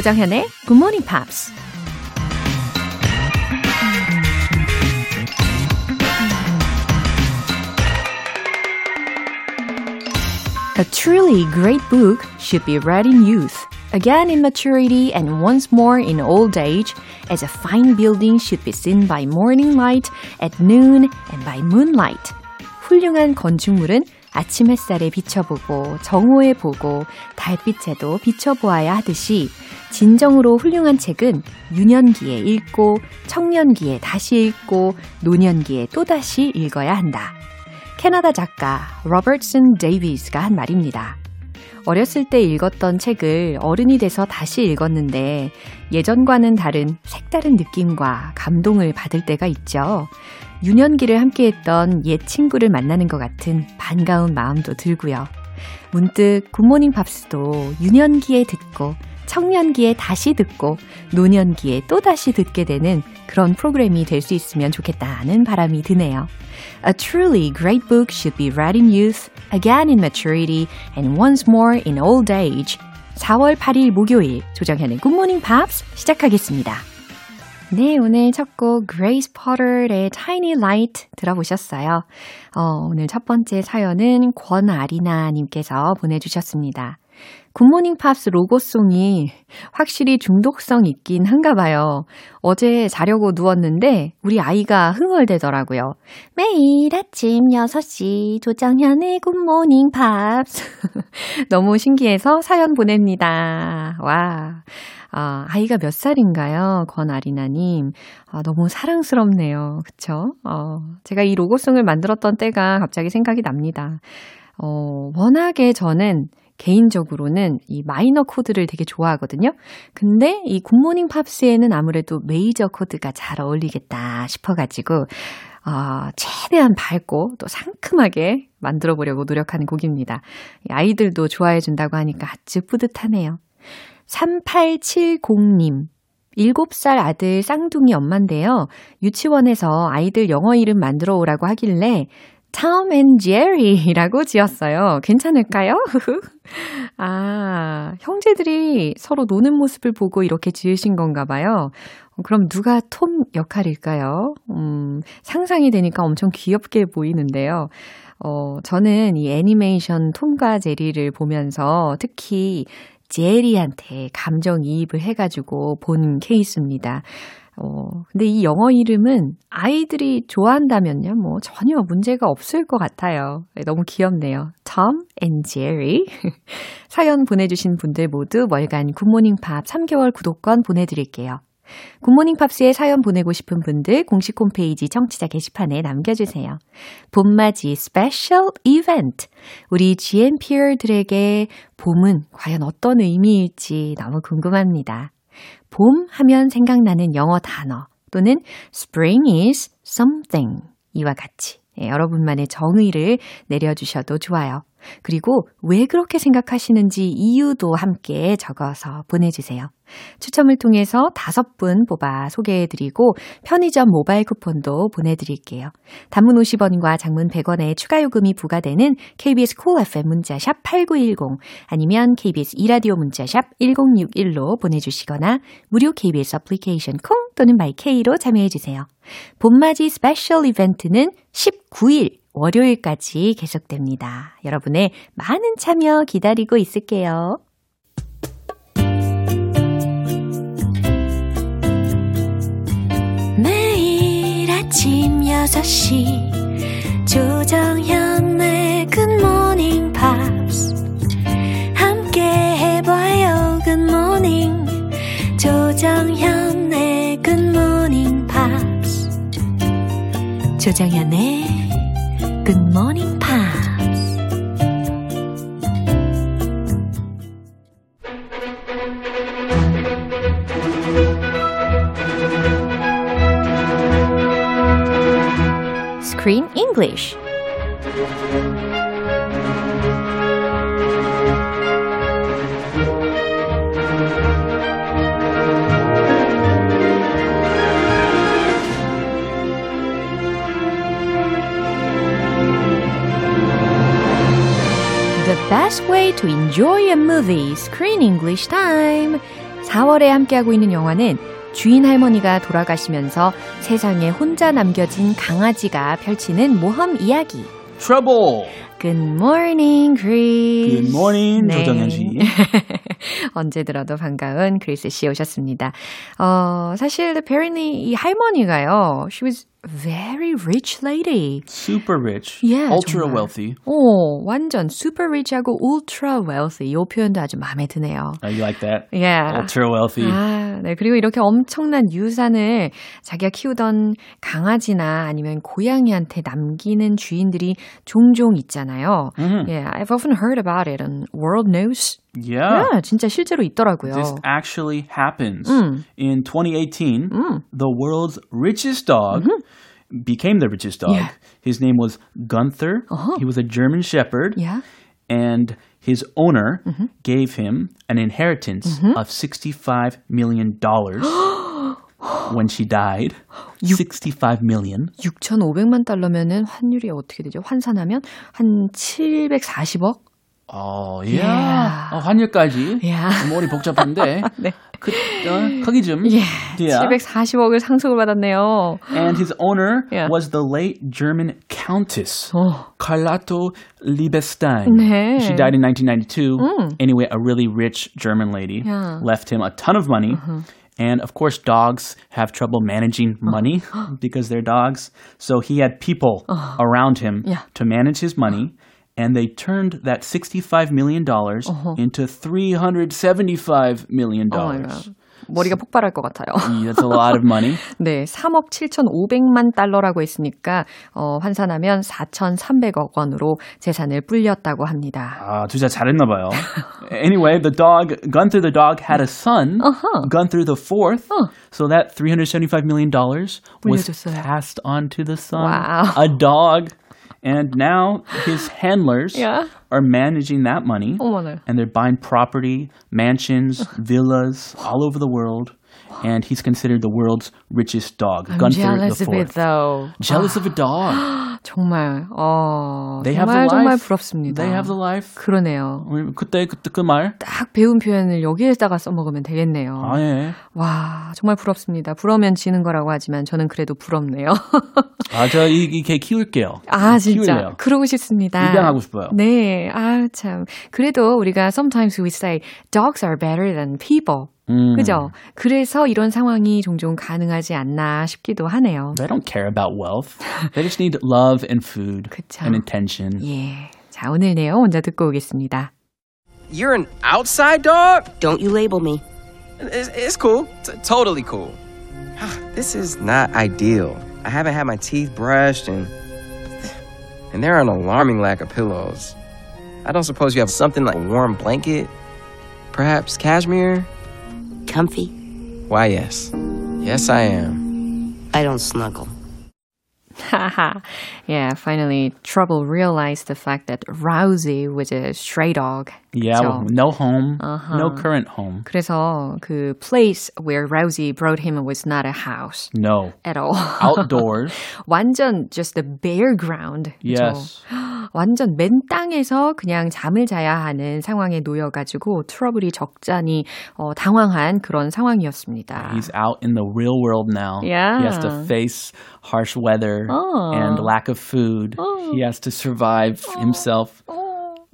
조정현의 Good Morning Pops. A truly great book should be read in youth, again in maturity, and once more in old age, as a fine building should be seen by morning light, at noon, and by moonlight. 훌륭한 건축물은 아침 햇살에 비춰보고 정오에 보고 달빛에도 비춰보아야 하듯이 진정으로 훌륭한 책은 유년기에 읽고 청년기에 다시 읽고 노년기에 또다시 읽어야 한다. 캐나다 작가 로버트슨 데이비스가 한 말입니다. 어렸을 때 읽었던 책을 어른이 돼서 다시 읽었는데 예전과는 다른 색다른 느낌과 감동을 받을 때가 있죠. 유년기를 함께했던 옛 친구를 만나는 것 같은 반가운 마음도 들고요. 문득 굿모닝 팝스도 유년기에 듣고 청년기에 다시 듣고 노년기에 또 다시 듣게 되는 그런 프로그램이 될 수 있으면 좋겠다는 바람이 드네요. A truly great book should be read in youth, again in maturity, and once more in old age. 4월 8일 목요일 조정현의 굿모닝 팝스 시작하겠습니다. 네, 오늘 첫 곡 Grace Potter의 Tiny Light 들어보셨어요. 어, 오늘 첫 번째 사연은 권아리나 님께서 보내주셨습니다. 굿모닝 팝스 로고송이 확실히 중독성 있긴 한가 봐요. 어제 자려고 누웠는데 우리 아이가 흥얼대더라고요. 매일 아침 6시 조정현의 굿모닝 팝스. 너무 신기해서 사연 보냅니다. 와. 아, 아이가 몇 살인가요? 권아리나님. 아, 너무 사랑스럽네요. 그쵸? 어, 제가 이 로고송을 만들었던 때가 갑자기 생각이 납니다. 어, 워낙에 저는 개인적으로는 이 마이너 코드를 되게 좋아하거든요. 근데 이 굿모닝 팝스에는 아무래도 메이저 코드가 잘 어울리겠다 싶어가지고, 어, 최대한 밝고 또 상큼하게 만들어 보려고 노력하는 곡입니다. 아이들도 좋아해 준다고 하니까 아주 뿌듯하네요. 3870님. 7살 아들 쌍둥이 엄마인데요. 유치원에서 아이들 영어 이름 만들어 오라고 하길래 Tom and Jerry라고 지었어요. 괜찮을까요? 아, 형제들이 서로 노는 모습을 보고 이렇게 지으신 건가 봐요. 그럼 누가 톰 역할일까요? 음, 상상이 되니까 엄청 귀엽게 보이는데요. 어, 저는 이 애니메이션 톰과 제리를 보면서 특히 제리한테 감정이입을 해가지고 본 케이스입니다. 어, 근데 이 영어 이름은 아이들이 좋아한다면요, 뭐 전혀 문제가 없을 것 같아요. 네, 너무 귀엽네요. Tom and Jerry. 사연 보내주신 분들 모두 월간 굿모닝 팝스 3개월 구독권 보내드릴게요. 굿모닝 팝스에 사연 보내고 싶은 분들 공식 홈페이지 청취자 게시판에 남겨주세요. 봄맞이 스페셜 이벤트. 우리 GMPR들에게 봄은 과연 어떤 의미일지 너무 궁금합니다. 봄 하면 생각나는 영어 단어 또는 spring is something 이와 같이 예, 여러분만의 정의를 내려주셔도 좋아요. 그리고 왜 그렇게 생각하시는지 이유도 함께 적어서 보내주세요. 추첨을 통해서 다섯 분 뽑아 소개해드리고 편의점 모바일 쿠폰도 보내드릴게요. 단문 50원과 장문 100원의 추가 요금이 부과되는 KBS Cool FM 문자샵 8910 아니면 KBS 2라디오 문자샵 1061로 보내주시거나 무료 KBS 애플리케이션 콩 또는 마이케이로 참여해주세요. 봄맞이 스페셜 이벤트는 19일 월요일까지 계속됩니다. 여러분의 많은 참여 기다리고 있을게요. 매일 아침 6시 조정현의 굿모닝 팝스 함께 해봐요 굿모닝 조정현의 굿모닝 팝스 조정현의 Morning. Screen English. Way to enjoy a movie, Screen English Time. 4월에 함께하고 있는 영화는 주인 할머니가 돌아가시면서 세상에 혼자 남겨진 강아지가 펼치는 모험 이야기. Trouble. Good morning, Chris. Good morning, 네. 조정현 씨. 언제 들어도 반가운 크리스 씨 오셨습니다. 어, 사실 apparently 이 할머니가요. She was very rich lady. Super rich. Yeah, ultra 정말. wealthy. 오, 완전 super rich하고 ultra wealthy. 이 표현도 아주 마음에 드네요. Oh, you like that? Yeah. Ultra wealthy. 아, 네. 그리고 이렇게 엄청난 유산을 자기가 키우던 강아지나 아니면 고양이한테 남기는 주인들이 종종 있잖아요. Mhm. Yeah, I've often heard about it on World News. Yeah. Yeah, 진짜 실제로 있더라고요. This actually happens. 음. In 2018, 음. the world's richest dog became the richest dog. Yeah. His name was Gunther. Uh-huh. He was a German shepherd. Yeah. And his owner gave him an inheritance of $65 million when she died. 65 million. 6,500만 달러면은 환율이 어떻게 되죠? 환산하면 한 740억? Oh, Yeah. yeah. 어, 환율까지. Yeah. 머리 복잡한데. 네. 그, 어, 거기 좀. 예. Yeah. 740억을 상속을 받았네요. And his owner Yeah. was the late German countess 어. Carlotta Liebestein. 네. She died in 1992. Anyway, a really rich German lady Yeah. left him a ton of money. And of course, dogs have trouble managing money because they're dogs. So he had people around him Yeah. to manage his money. And they turned that $65 million into $375 million. 오 마이 갓. 머리가 폭발할 것 같아요. That's a lot of money. 네, 3억 7,500만 달러라고 했으니까 어, 환산하면 4,300억 원으로 재산을 불렸다고 합니다. 아, 두자 잘했나 봐요. anyway, the dog, Gunther the dog had a son, Uh-huh. Gunther the fourth. So that $375 million was 물려줬어요. passed on to the son, Wow. a dog. And now his handlers Yeah. are managing that money. 어머나. And they're buying property, mansions, villas all over the world. And he's considered the world's richest dog, I'm Gunther jealous the of it though. Jealous of a dog. 정말 어 They have 정말 the 정말 life. 부럽습니다. They have the life. 그러네요. 우리 그때 그때 그 말. 딱 배운 표현을 여기에다가 써먹으면 되겠네요. 아 예. 와 정말 부럽습니다. 부러면 지는 거라고 하지만 저는 그래도 부럽네요. 아, 저 이, 이개 키울게요. 아 진짜 키울래요. 그러고 싶습니다. 입양하고 싶어요. 네, 아 참. 그래도 우리가 sometimes we say dogs are better than people. 음. 그죠? 그래서 이런 상황이 종종 가능하지 않나 싶기도 하네요. They don't care about wealth. They just need love and food 그쵸. and attention. 예. 자, 오늘 내용 먼저 듣고 오겠습니다. You're an outside dog? Don't you label me. It's, it's cool. T- totally cool. this is not ideal. I haven't had my teeth brushed and and there are an alarming lack of pillows. I don't suppose you have something like a warm blanket? Perhaps cashmere? Comfy? Why yes. Yes I am. I don't snuggle. Haha. yeah, finally, Trouble realized the fact that Rousey was a stray dog. Yeah, 그쵸? well, no home, Uh-huh. no current home. 그래서 그 place where Rousey brought him was not a house No. at all. Outdoors. 완전 just the bare ground. 그쵸? yes. 완전 맨 땅에서 그냥 잠을 자야 하는 상황에 놓여가지고 트러블이 적잖이 어, 당황한 그런 상황이었습니다. He's out in the real world now. He has to Yeah. face harsh weather Oh. and lack of food. He has to survive himself.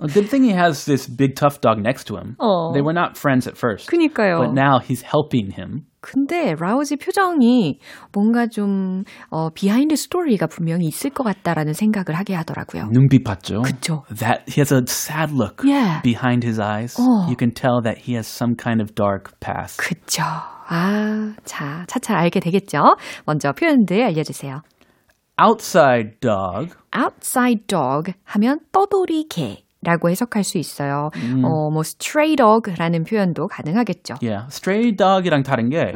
A good thing he has this big tough dog next to him. Oh. They were not friends at first. 그니까요. But now he's helping him. 근데 라우지 표정이 뭔가 좀 어, 비하인드 스토리가 분명히 있을 것 같다라는 생각을 하게 하더라고요. 눈빛 봤죠? 그쵸. That he has a sad look Yeah. behind his eyes. Oh. You can tell that he has some kind of dark past. 그쵸. 아, 자, 차차 알게 되겠죠? 먼저 표현들 알려주세요. Outside dog. outside dog 하면 떠돌이 개 라고 해석할 수 있어요. 어, 뭐 stray dog라는 표현도 가능하겠죠. Yeah. Stray dog이랑 다른 게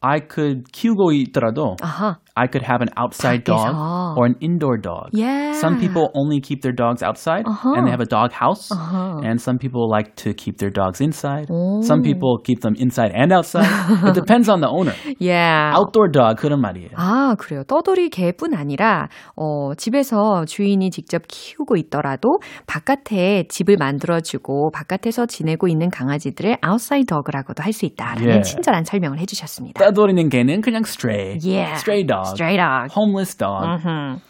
I could 키우고 있더라도 아하. I could have an outside dog 밖에서. or an indoor dog. Yeah. Some people only keep their dogs outside Uh-huh. and they have a dog house. And some people like to keep their dogs inside. Some people keep them inside and outside. it depends on the owner. Yeah. Outdoor dog 그런 말이에요. 아, 그래요. 떠돌이 개뿐 아니라, 어, 집에서 주인이 직접 키우고 있더라도 바깥에 집을 만들어 주고 바깥에서 지내고 있는 강아지들을 outside dog라고도 할 수 있다라는 Yeah. 친절한 설명을 해 주셨습니다. 떠돌이는 개는 그냥 stray. Yeah. Stray dog. Stray dog. Homeless dog. 음흠.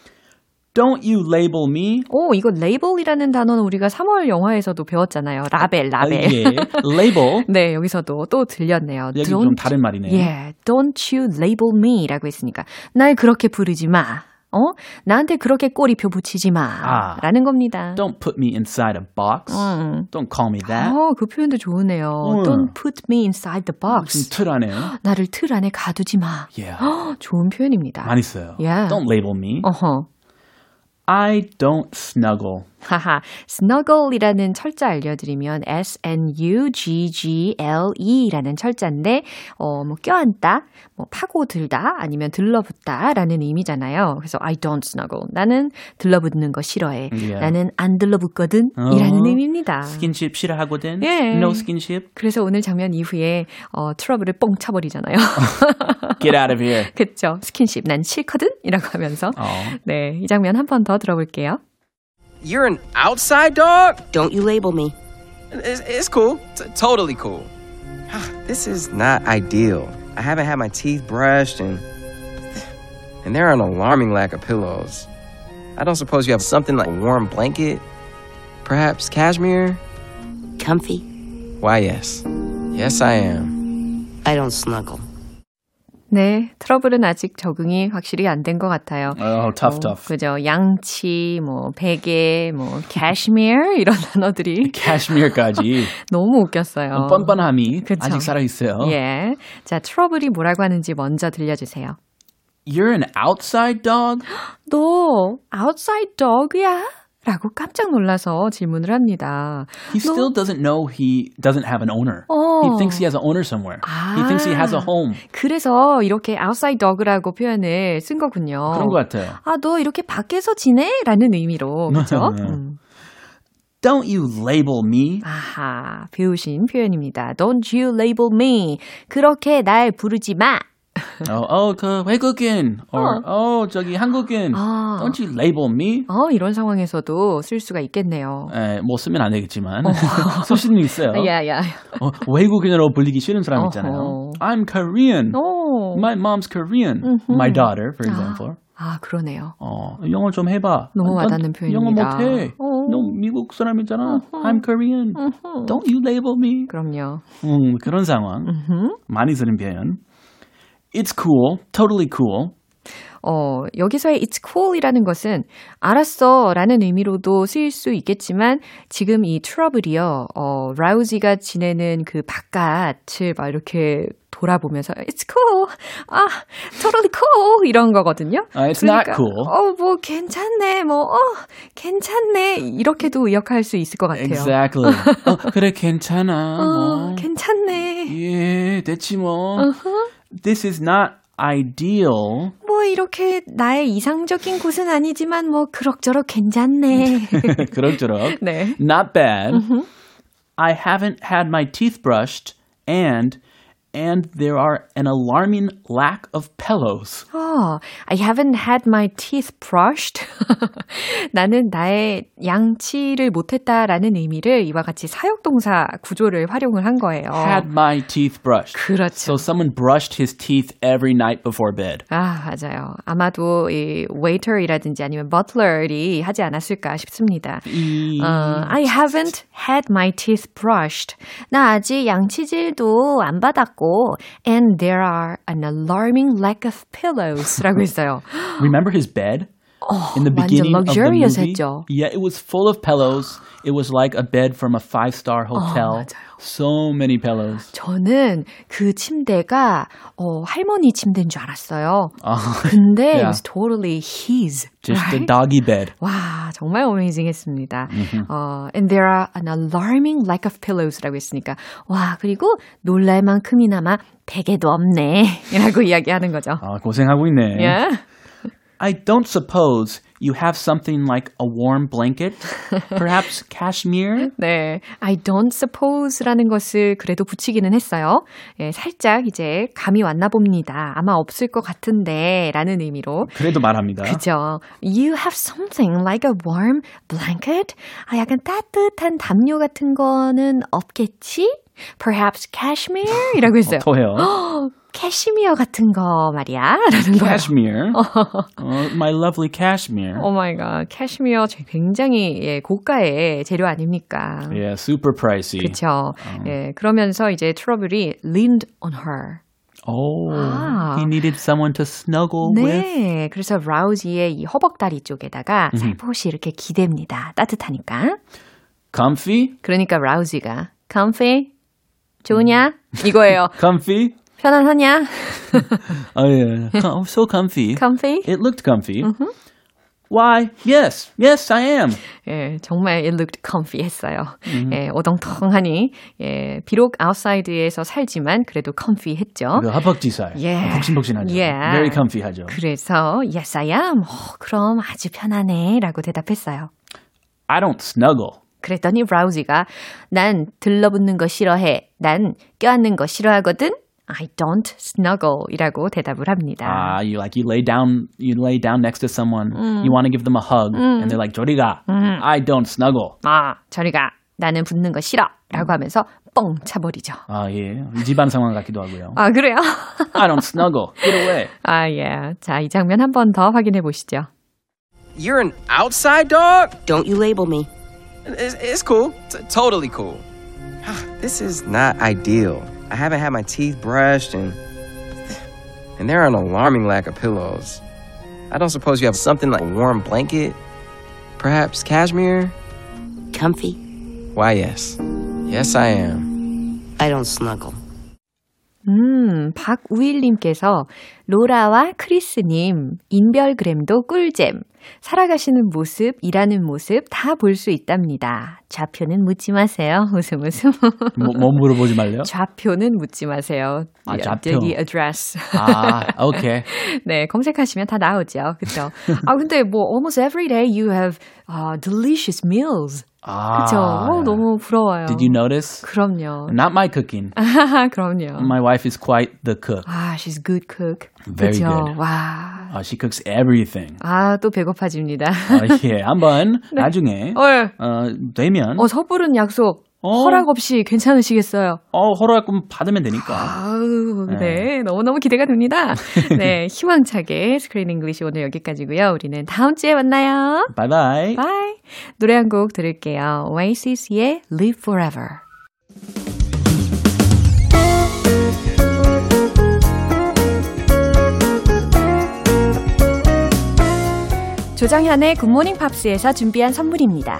Don't you label me? 오, 이거 레이블이라는 단어는 우리가 3월 영화에서도 배웠잖아요. 라벨, 라벨. 아, 예. label. 네, 여기서도 또 들렸네요. 여기 좀 다른 말이네요. 예, don't you label me라고 했으니까 날 그렇게 부르지 마. 어? 나한테 그렇게 꼬리표 붙이지 마. 아. 라는 겁니다. Don't put me inside a box. 음. Don't call me that. 어, 그 표현도 좋으네요. 음. Don't put me inside the 좀 box. 틀 안에. 나를 틀 안에 가두지 마. Yeah. 어, 좋은 표현입니다. 많이 써요. Yeah. Don't label me. 어허. I don't snuggle. 하하, snuggle이라는 철자 알려드리면 S-N-U-G-G-L-E라는 철자인데 어, 뭐 껴안다, 뭐 파고들다, 아니면 들러붙다라는 의미잖아요. 그래서 I don't snuggle. 나는 들러붙는 거 싫어해. Yeah. 나는 안 들러붙거든. 어. 이라는 의미입니다. 스킨십 싫어하거든. 예. No skinship. 그래서 오늘 장면 이후에 어, 트러블을 뻥 차버리잖아요. Get out of here. 그쵸? 스킨십 난 싫거든? 이라고 하면서 어. 네, 이 장면 한 번 더 들어볼게요. You're an outside dog? Don't you label me. It's, it's cool. T- totally cool. this is not ideal. I haven't had my teeth brushed and. And there are an alarming lack of pillows. I don't suppose you have something like a warm blanket? Perhaps cashmere? Comfy. Why, yes. Yes, I am. I don't snuggle. 네, 트러블은 아직 적응이 확실히 안 된 것 같아요. Oh, tough, 어, tough. 그죠. 양치, 뭐, 베개, 뭐, 캐시미어 이런 단어들이 캐시미어까지 너무 웃겼어요. 뻔뻔함이 그쵸. 아직 살아있어요. 예. 자, 트러블이 뭐라고 하는지 먼저 들려주세요. You're an outside dog? 너 outside dog이야? 라고 깜짝 놀라서 질문을 합니다. He still doesn't know he doesn't have an owner. 어. He thinks he has an owner somewhere. He thinks he has a home. 그래서 이렇게 outside dog라고 표현을 쓴 거군요. 그런 것 같아요. 아, 너 이렇게 밖에서 지내? 라는 의미로. 그죠? 네. 음. Don't you label me? 아하, 배우신 표현입니다. Don't you label me. 그렇게 날 부르지 마. 어, 어, 그 외국인, or 어, 저기 한국인. 아. Don't you label me? 어, 이런 상황에서도 쓸 수가 있겠네요. 에, 뭐 쓰면 안 되겠지만 쓸 수는 있어요. 야, 야. 어, 외국인으로 불리기 싫은 사람 어허. 있잖아요. I'm Korean. 오. My mom's Korean. My daughter, for example. 아, 그러네요. 어, 영어 좀 해봐. 너무 난 와닿는 영어 표현입니다. 못해. 어. 너 미국 사람이잖아. I'm Korean. Don't you label me? 그럼요. 음, 그런 상황. 많이 쓰는 표현. It's cool. Totally cool. 어, 여기서의 it's cool이라는 것은 알았어 라는 의미로도 쓰일 수 있겠지만 지금 이 트러블이요, 어, 라우지가 지내는 그 바깥을 막 이렇게 돌아보면서 it's cool, 아, totally cool 이런 거거든요. 아, it's not cool. 어, 뭐 괜찮네, 뭐, 어, 괜찮네 이렇게도 의역할 수 있을 것 같아요. Exactly. 어, 그래 괜찮아. 어, 뭐. 괜찮네. 예, 됐지 뭐. This is not ideal. 뭐 이렇게 나의 이상적인 곳은 아니지만 뭐 그럭저럭 괜찮네. 그럭저럭. 네. Not bad. I haven't had my teeth brushed and and there are an alarming lack of pillows. 어, I haven't had my teeth brushed. 나는 나의 양치를 못했다라는 의미를 이와 같이 사역동사 구조를 활용을 한 거예요. Had my teeth brushed. 그렇죠. So someone brushed his teeth every night before bed. 아, 맞아요. 아마도 이 waiter이라든지 아니면 butler이 하지 않았을까 싶습니다. 이 어, I haven't had my teeth brushed. 나 아직 양치질도 안 받았고 and there are an alarming lack of pillows 라고 했어요. Remember his bed? in the 완전 beginning of the movie. luxurious했죠. Yeah, it was full of pillows. It was like a bed from a five-star hotel. 맞아요. So many pillows. 저는 그 침대가 어, 할머니 침대인 줄 알았어요. Uh, 근데 Yeah. it was totally his. just a right? doggy bed. 와, 정말 어메이징했습니다. 어, and there are an alarming lack of pillows라고 했으니까 와, 그리고 놀랄 만큼이나마 베개도 없네. 이라고 이야기하는 거죠. 아, 고생하고 있네. Yeah. I don't suppose you have something like a warm blanket? Perhaps cashmere? 네, I don't suppose라는 것을 그래도 붙이기는 했어요. 예, 살짝 이제 감이 왔나 봅니다. 아마 없을 것 같은데라는 의미로. 그래도 말합니다. 그죠. You have something like a warm blanket? 아, 약간 따뜻한 담요 같은 거는 없겠지? Perhaps cashmere? 이라고 했어요. 더해요. 캐시미어 같은 거 말이야. 라는 거예요. cashmere. Uh, my lovely cashmere. Oh my God. 캐시미어 굉장히 예, 고가의 재료 아닙니까? Yeah, super pricey. 그렇죠. 예, 그러면서 이제 트러블이 leaned on her. Oh, 아. he needed someone to snuggle with. 네, 그래서 라우지의 이 허벅다리 쪽에다가 살포시 이렇게 기댑니다. 따뜻하니까. Comfy? 그러니까 라우지가 comfy 좋으냐 이거예요. Comfy? 편안하냐 Oh yeah, so comfy. comfy. It looked comfy. Why? Yes, yes, I am. 예, 정말 it looked comfy했어요. 예, 오동통하니 예, 비록 outside에서 살지만 그래도 comfy했죠. 그 허벅지살. Yeah. 복신복신하죠. Yeah. Very comfy하죠. 그래서 yes I am. 어, 그럼 아주 편하네라고 대답했어요. I don't snuggle. 그랬더니 브라우지가 난 들러붙는 거 싫어해. 난 껴안는 거 싫어하거든. I don't snuggle 이라고 대답을 합니다. Ah, you like you lay down, you lay down next to someone. You want to give them a hug, and they're like, "저리가." I don't snuggle. 아, 저리 가. 나는 붙는 거 싫어. 라고 하면서 뻥 차버리죠. 아 예, 이 집안 상황 같기도 하고요. 아, 그래요? I don't snuggle. Get away. 아, 예. 자, 이 장면 한 번 더 확인해 보시죠. You're an outside dog? Don't you label me. It's, it's cool. T- totally cool. this is not ideal. I haven't had my teeth brushed and and there are an alarming lack of pillows. I don't suppose you have something like a warm blanket? Perhaps cashmere? Comfy? Why yes. Yes I am. I don't snuggle. 음, 박우일님께서 로라와 크리스님, 인별그램도 꿀잼. 살아가시는 모습, 일하는 모습 다 볼 수 있답니다. 좌표는 묻지 마세요. 웃음 웃음. 뭐, 뭐 물어보지 말래요? 좌표는 묻지 마세요. 아, 좌표. 여기 address. 아, okay. 네, 검색하시면 다 나오죠. 그렇죠. 아, 근데 뭐 almost every day you have uh, delicious meals. 아, 그렇죠. 어, 너무 부러워요. Did you notice? 그럼요. Not my cooking. 그럼요. My wife is quite the cook. 아, she's good cook. Very 그렇죠. good. 와. Uh, she cooks everything. 아, 또 배고파집니다. 어, 예, 한번 나중에 어, 어, 되면 어, 섣부른 약속. 어. 허락 없이 괜찮으시겠어요? 어, 허락 좀 받으면 되니까. 아우, 네. 너무너무 기대가 됩니다. 네. 희망차게 Screen English 오늘 여기까지고요. 우리는 다음 주에 만나요. 바이바이. 바이. 노래 한 곡 들을게요. Oasis의 Live Forever. 조정현의 굿모닝 팝스에서 준비한 선물입니다.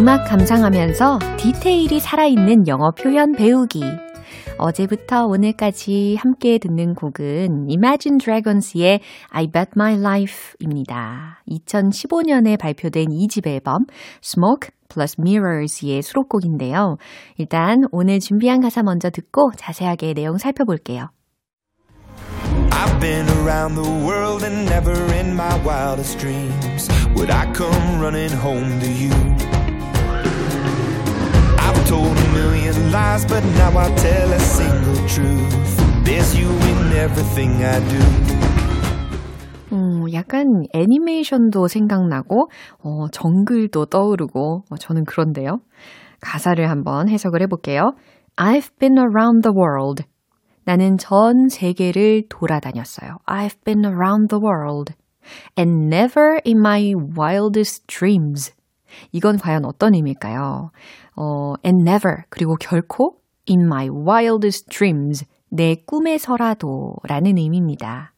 음악 감상하면서 디테일이 살아있는 영어 표현 배우기 어제부터 오늘까지 함께 듣는 곡은 Imagine Dragons의 I Bet My Life입니다. 2015년에 발표된 2집 앨범 Smoke plus Mirrors의 수록곡인데요. 일단 오늘 준비한 가사 먼저 듣고 자세하게 내용 살펴볼게요. I've been around the world and never in my wildest dreams would I come running home to you. Told a million lies, but now I tell a single truth. There's you in everything I do. 음, 약간 애니메이션도 생각나고, 어, 정글도 떠오르고, 어, 저는 그런데요. 가사를 한번 해석을 해볼게요. I've been around the world. 나는 전 세계를 돌아다녔어요. I've been around the world. And never in my wildest dreams. 이건 과연 어떤 의미일까요? 어, and never. 그리고 결코 in my wildest dreams. 내 꿈에서라도 라는 의미입니다.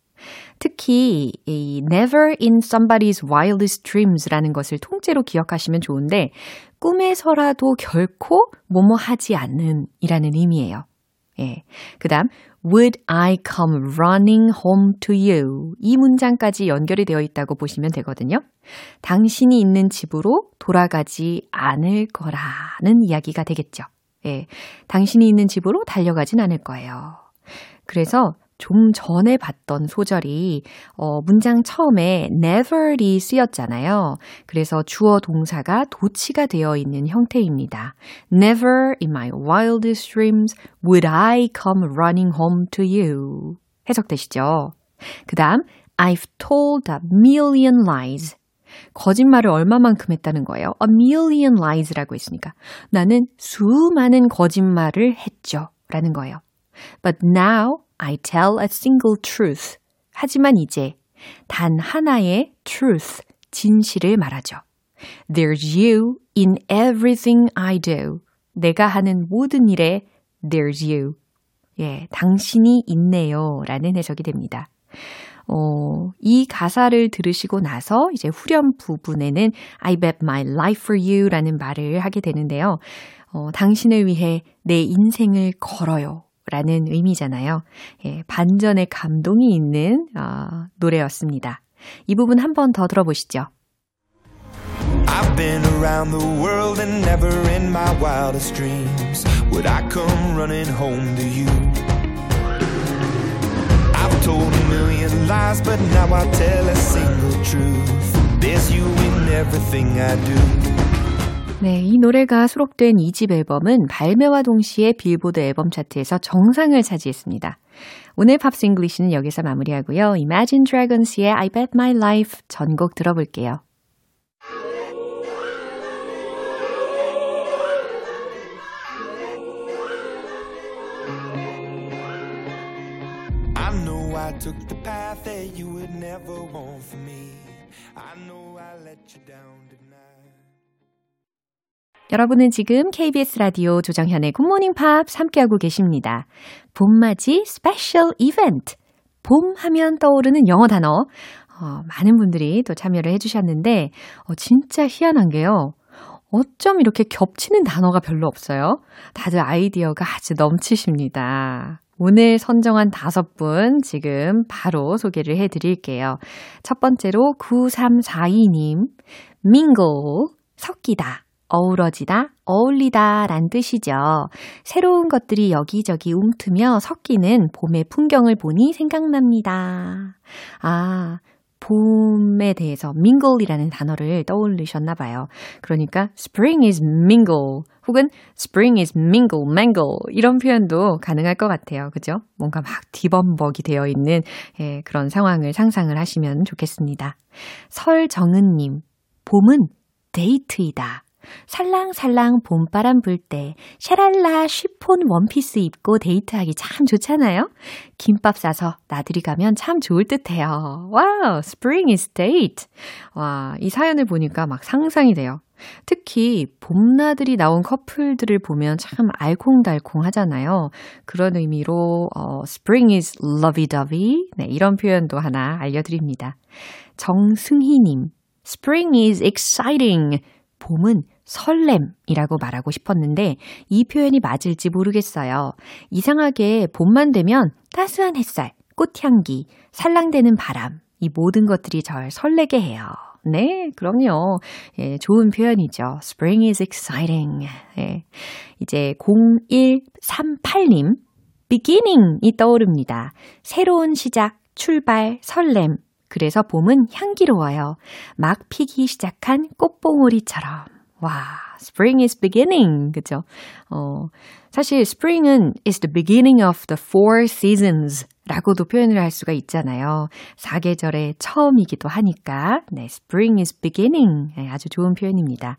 특히 이 never in somebody's wildest dreams라는 것을 통째로 기억하시면 좋은데 꿈에서라도 결코 뭐뭐 하지 않는 이라는 의미예요. 예. 그다음 would I come running home to you 이 문장까지 연결이 되어 있다고 보시면 되거든요. 당신이 있는 집으로 돌아가지 않을 거라는 이야기가 되겠죠. 예. 당신이 있는 집으로 달려가진 않을 거예요. 그래서 좀 전에 봤던 소절이 어, 문장 처음에 never이 쓰였잖아요. 그래서 주어 동사가 도치가 되어 있는 형태입니다. Never in my wildest dreams would I come running home to you. 해석되시죠? 그 다음 I've told a million lies. 거짓말을 얼마만큼 했다는 거예요? A million lies라고 했으니까 나는 수많은 거짓말을 했죠. 라는 거예요. But now I tell a single truth. 하지만 이제 단 하나의 truth, 진실을 말하죠. There's you in everything I do. 내가 하는 모든 일에 there's you. 예, 당신이 있네요. 라는 해석이 됩니다. 어, 이 가사를 들으시고 나서 이제 후렴 부분에는 I bet my life for you 라는 말을 하게 되는데요. 어, 당신을 위해 내 인생을 걸어요. 라는 의미잖아요. 예, 반전의 감동이 있는 어, 노래였습니다. 이 부분 한 번 더 들어보시죠. I've been around the world and never in my wildest dreams would I come running home to you. I've told a million lies, but now I tell a single truth. There's you in everything I do. 네, 이 노래가 수록된 2집 앨범은 발매와 동시에 빌보드 앨범 차트에서 정상을 차지했습니다. 오늘 Pops English는 여기서 마무리하고요. Imagine Dragons의 I Bet My Life 전곡 들어볼게요. I know I took the path that you would never want for me. 여러분은 지금 KBS 라디오 조정현의 굿모닝 팝스 함께하고 계십니다. 봄맞이 special 이벤트. 봄 하면 떠오르는 영어 단어. 어, 많은 분들이 또 참여를 해주셨는데, 어, 진짜 희한한 게요. 어쩜 이렇게 겹치는 단어가 별로 없어요? 다들 아이디어가 아주 넘치십니다. 오늘 선정한 다섯 분 지금 바로 소개를 해 드릴게요. 첫 번째로 9342님, mingle, 섞이다. 어우러지다, 어울리다 란 뜻이죠. 새로운 것들이 여기저기 움트며 섞이는 봄의 풍경을 보니 생각납니다. 아, 봄에 대해서 mingle이라는 단어를 떠올리셨나 봐요. 그러니까 spring is mingle 혹은 spring is mingle, mangle 이런 표현도 가능할 것 같아요. 그죠? 뭔가 막 뒤범벅이 되어 있는 예, 그런 상황을 상상을 하시면 좋겠습니다. 설정은님, 봄은 데이트이다. 살랑살랑 봄바람 불 때 샤랄라 쉬폰 원피스 입고 데이트하기 참 좋잖아요. 김밥 싸서 나들이 가면 참 좋을 듯해요. 와우, spring is date. 와, 이 사연을 보니까 막 상상이 돼요. 특히 봄나들이 나온 커플들을 보면 참 알콩달콩 하잖아요. 그런 의미로 어, spring is lovey-dovey 네, 이런 표현도 하나 알려드립니다. 정승희님, spring is exciting. 봄은 설렘이라고 말하고 싶었는데 이 표현이 맞을지 모르겠어요. 이상하게 봄만 되면 따스한 햇살, 꽃향기, 살랑대는 바람, 이 모든 것들이 절 설레게 해요. 네, 그럼요. 예, 좋은 표현이죠. Spring is exciting. 예, 이제 0138님, beginning이 떠오릅니다. 새로운 시작, 출발, 설렘. 그래서 봄은 향기로워요. 막 피기 시작한 꽃봉오리처럼. 와, spring is beginning. 그죠? 어, 사실 spring은 is the beginning of the four seasons 라고도 표현을 할 수가 있잖아요. 사계절의 처음이기도 하니까. 네, spring is beginning. 네, 아주 좋은 표현입니다.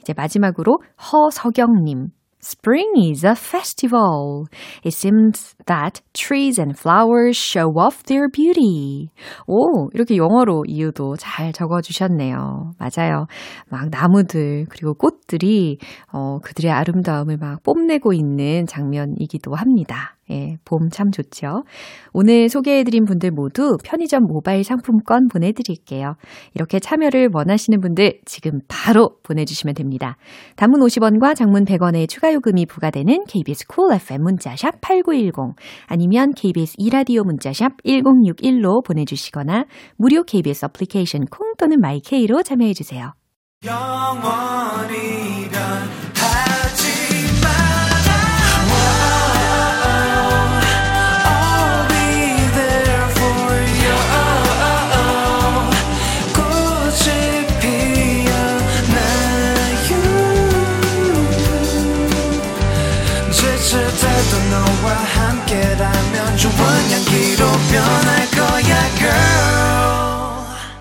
이제 마지막으로 허석영님. Spring is a festival. It seems that trees and flowers show off their beauty. 오, 이렇게 영어로 이유도 잘 적어주셨네요. 맞아요. 막 나무들, 그리고 꽃들이, 어, 그들의 아름다움을 막 뽐내고 있는 장면이기도 합니다. 예, 봄 참 좋죠. 오늘 소개해드린 분들 모두 편의점 모바일 상품권 보내드릴게요. 이렇게 참여를 원하시는 분들 지금 바로 보내주시면 됩니다. 단문 50원과 장문 100원의 추가 요금이 부과되는 KBS Cool FM 문자샵 8910 아니면 KBS 2라디오 문자샵 1061로 보내주시거나 무료 KBS 어플리케이션 콩 또는 마이 K로 참여해주세요. 영원히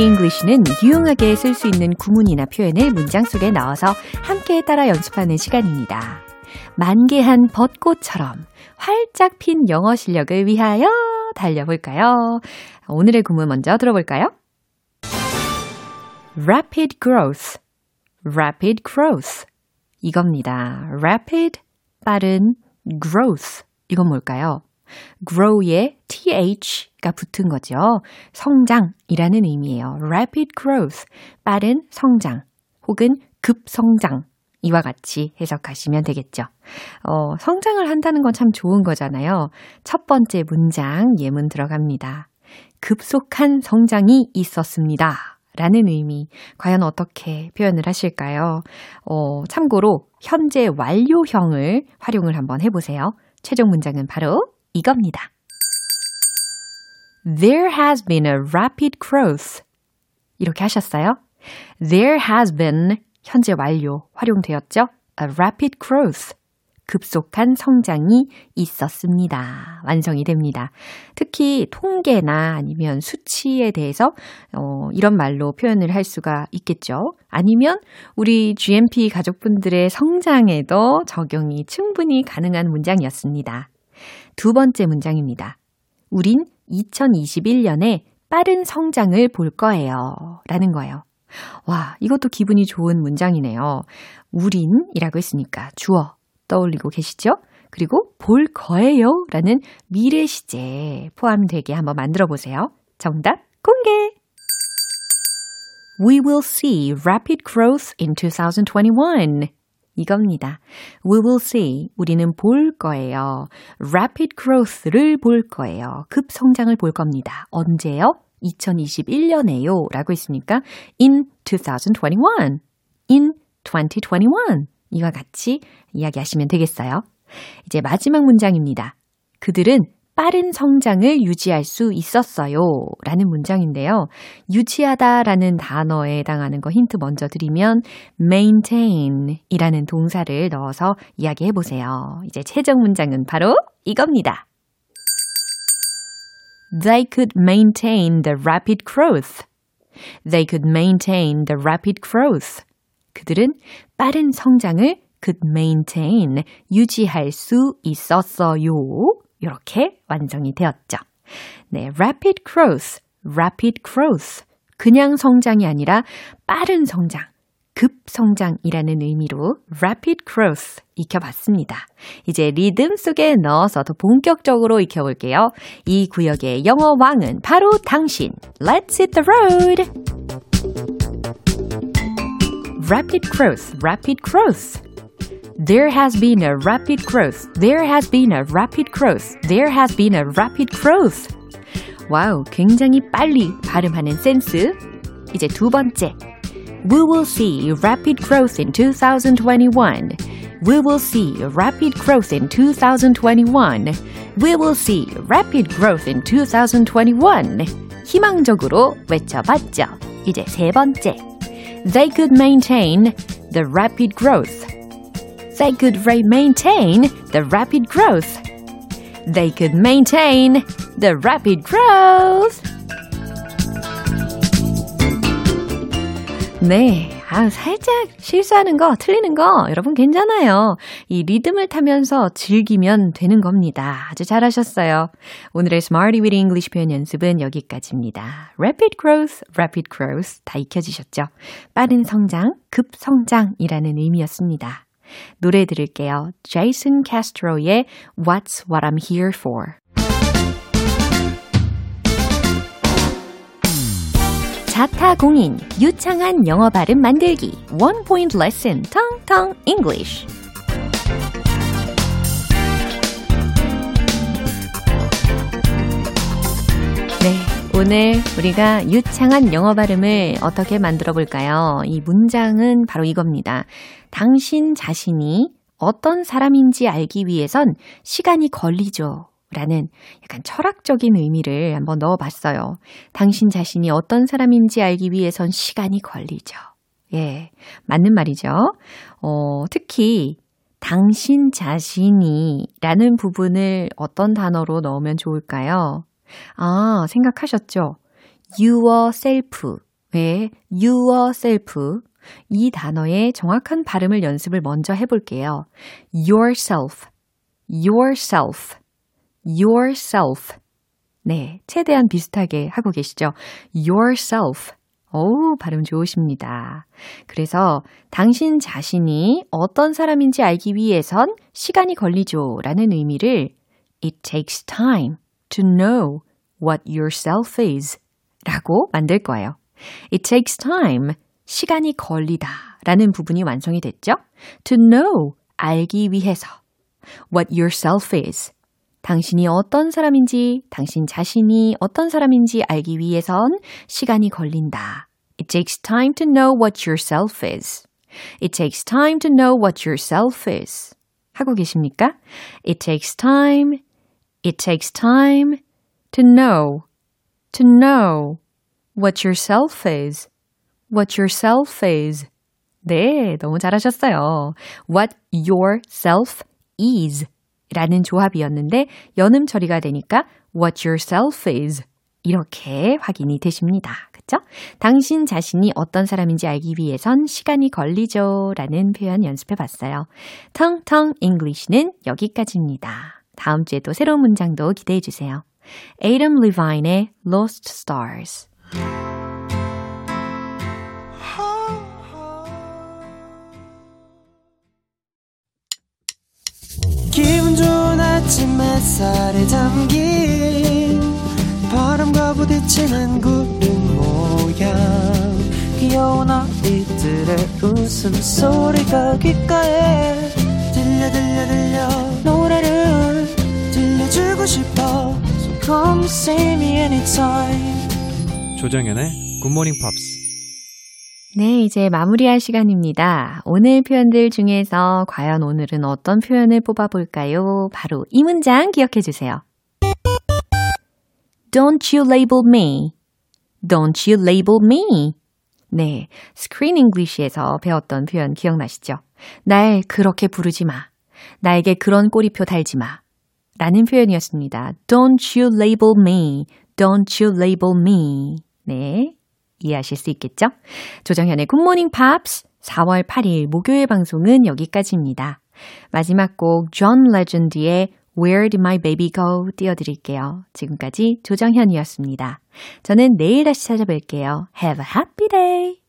Weedy English는 유용하게 쓸 수 있는 구문이나 표현을 문장 속에 넣어서 함께 따라 연습하는 시간입니다. 만개한 벚꽃처럼 활짝 핀 영어 실력을 위하여 달려볼까요? 오늘의 구문 먼저 들어볼까요? rapid growth, rapid growth. 이겁니다. rapid, 빠른, growth. 이건 뭘까요? Grow에 th가 붙은 거죠. 성장이라는 의미예요. rapid growth, 빠른 성장 혹은 급성장 이와 같이 해석하시면 되겠죠. 어, 성장을 한다는 건 참 좋은 거잖아요. 첫 번째 문장 예문 들어갑니다. 급속한 성장이 있었습니다. 라는 의미, 과연 어떻게 표현을 하실까요? 어, 참고로, 현재 완료형을 활용을 한번 해보세요. 최종 문장은 바로 이겁니다. There has been a rapid growth. 이렇게 하셨어요? There has been 현재 완료 활용되었죠? A rapid growth. 급속한 성장이 있었습니다. 완성이 됩니다. 특히 통계나 아니면 수치에 대해서 어, 이런 말로 표현을 할 수가 있겠죠. 아니면 우리 GMP 가족분들의 성장에도 적용이 충분히 가능한 문장이었습니다. 두 번째 문장입니다. 우린 2021년에 빠른 성장을 볼 거예요. 라는 거예요. 와, 이것도 기분이 좋은 문장이네요. 우린이라고 했으니까 주어 떠올리고 계시죠? 그리고 볼 거예요 라는 미래 시제 포함되게 한번 만들어 보세요. 정답 공개! We will see rapid growth in 2021. 이겁니다. We will see. 우리는 볼 거예요. rapid growth를 볼 거예요. 급 성장을 볼 겁니다. 언제요? 2021년에요. 라고 했으니까 in 2021. in 2021. 이와 같이 이야기하시면 되겠어요. 이제 마지막 문장입니다. 그들은 빠른 성장을 유지할 수 있었어요. 라는 문장인데요. 유지하다 라는 단어에 해당하는 거 힌트 먼저 드리면 maintain 이라는 동사를 넣어서 이야기해 보세요. 이제 최종 문장은 바로 이겁니다. They could maintain the rapid growth. They could maintain the rapid growth. 그들은 빠른 성장을 could maintain, 유지할 수 있었어요. 이렇게 완성이 되었죠. 네, rapid growth, rapid growth. 그냥 성장이 아니라 빠른 성장, 급성장이라는 의미로 rapid growth 익혀봤습니다. 이제 리듬 속에 넣어서 더 본격적으로 익혀볼게요. 이 구역의 영어 왕은 바로 당신. Let's hit the road! rapid growth, rapid growth. There has been a rapid growth. There has been a rapid growth. There has been a rapid growth. 와우, 굉장히 빨리 발음하는 센스. 이제 두 번째. We will see rapid growth in 2021. We will see rapid growth in 2021. We will see rapid growth in 2021. 희망적으로 외쳐봤죠. 이제 세 번째. They could maintain the rapid growth. They could maintain the rapid growth. They could maintain the rapid growth. 네. 아, 살짝 실수하는 거, 틀리는 거, 여러분 괜찮아요. 이 리듬을 타면서 즐기면 되는 겁니다. 아주 잘하셨어요. 오늘의 Smarty with English 표현 연습은 여기까지입니다. Rapid growth, rapid growth 다 익혀지셨죠? 빠른 성장, 급성장이라는 의미였습니다. 노래 들을게요. 제이슨 캐스트로의 What's What I'm Here For. 자타 공인 유창한 영어 발음 만들기 One Point Lesson 텅텅 English 네, 오늘 우리가 유창한 영어 발음을 어떻게 만들어 볼까요? 이 문장은 바로 이겁니다. 당신 자신이 어떤 사람인지 알기 위해선 시간이 걸리죠. 라는 약간 철학적인 의미를 한번 넣어 봤어요. 당신 자신이 어떤 사람인지 알기 위해선 시간이 걸리죠. 예, 맞는 말이죠. 어, 특히 당신 자신이 라는 부분을 어떤 단어로 넣으면 좋을까요? 아, 생각하셨죠? yourself. 왜? yourself. 이 단어의 정확한 발음을 연습을 먼저 해볼게요. yourself. yourself. yourself. 네, 최대한 비슷하게 하고 계시죠? yourself. 오, 발음 좋으십니다. 그래서 당신 자신이 어떤 사람인지 알기 위해선 시간이 걸리죠. 라는 의미를 it takes time to know what yourself is 라고 만들 거예요. it takes time. 시간이 걸리다 라는 부분이 완성이 됐죠? to know. 알기 위해서. what yourself is. 당신이 어떤 사람인지, 당신 자신이 어떤 사람인지 알기 위해선 시간이 걸린다. It takes time to know what yourself is. It takes time to know what yourself is. 하고 계십니까? It takes time. It takes time to know. To know what yourself is. What yourself is. 네, 너무 잘하셨어요. What yourself is. 라는 조합이었는데 연음 처리가 되니까 what yourself is 이렇게 확인이 되십니다. 그쵸? 당신 자신이 어떤 사람인지 알기 위해선 시간이 걸리죠. 라는 표현 연습해 봤어요. 텅텅 English는 여기까지입니다. 다음 주에도 새로운 문장도 기대해 주세요. 에이덤 리바인의 Lost Stars. 기분 좋은 아침 햇살에 담긴 바람과 부딪히는 구름 모양. 귀여운 아이들의 웃음소리가 귓가에 들려 들려 들려. 노래를 싶어 So come see me anytime 조정연의 굿모닝 팝스 네, 이제 마무리할 시간입니다. 오늘 표현들 중에서 과연 오늘은 어떤 표현을 뽑아볼까요? 바로 이 문장 기억해 주세요. Don't you label me. Don't you label me. 네, Screen English에서 배웠던 표현 기억나시죠? 날 그렇게 부르지 마. 나에게 그런 꼬리표 달지 마. 라는 표현이었습니다. Don't you label me. Don't you label me. 네. 이해하실 수 있겠죠? 조정현의 굿모닝 팝스 4월 8일 목요일 방송은 여기까지입니다. 마지막 곡 존 레전드의 Where Did My Baby Go 띄워드릴게요. 지금까지 조정현이었습니다. 저는 내일 다시 찾아뵐게요. Have a happy day!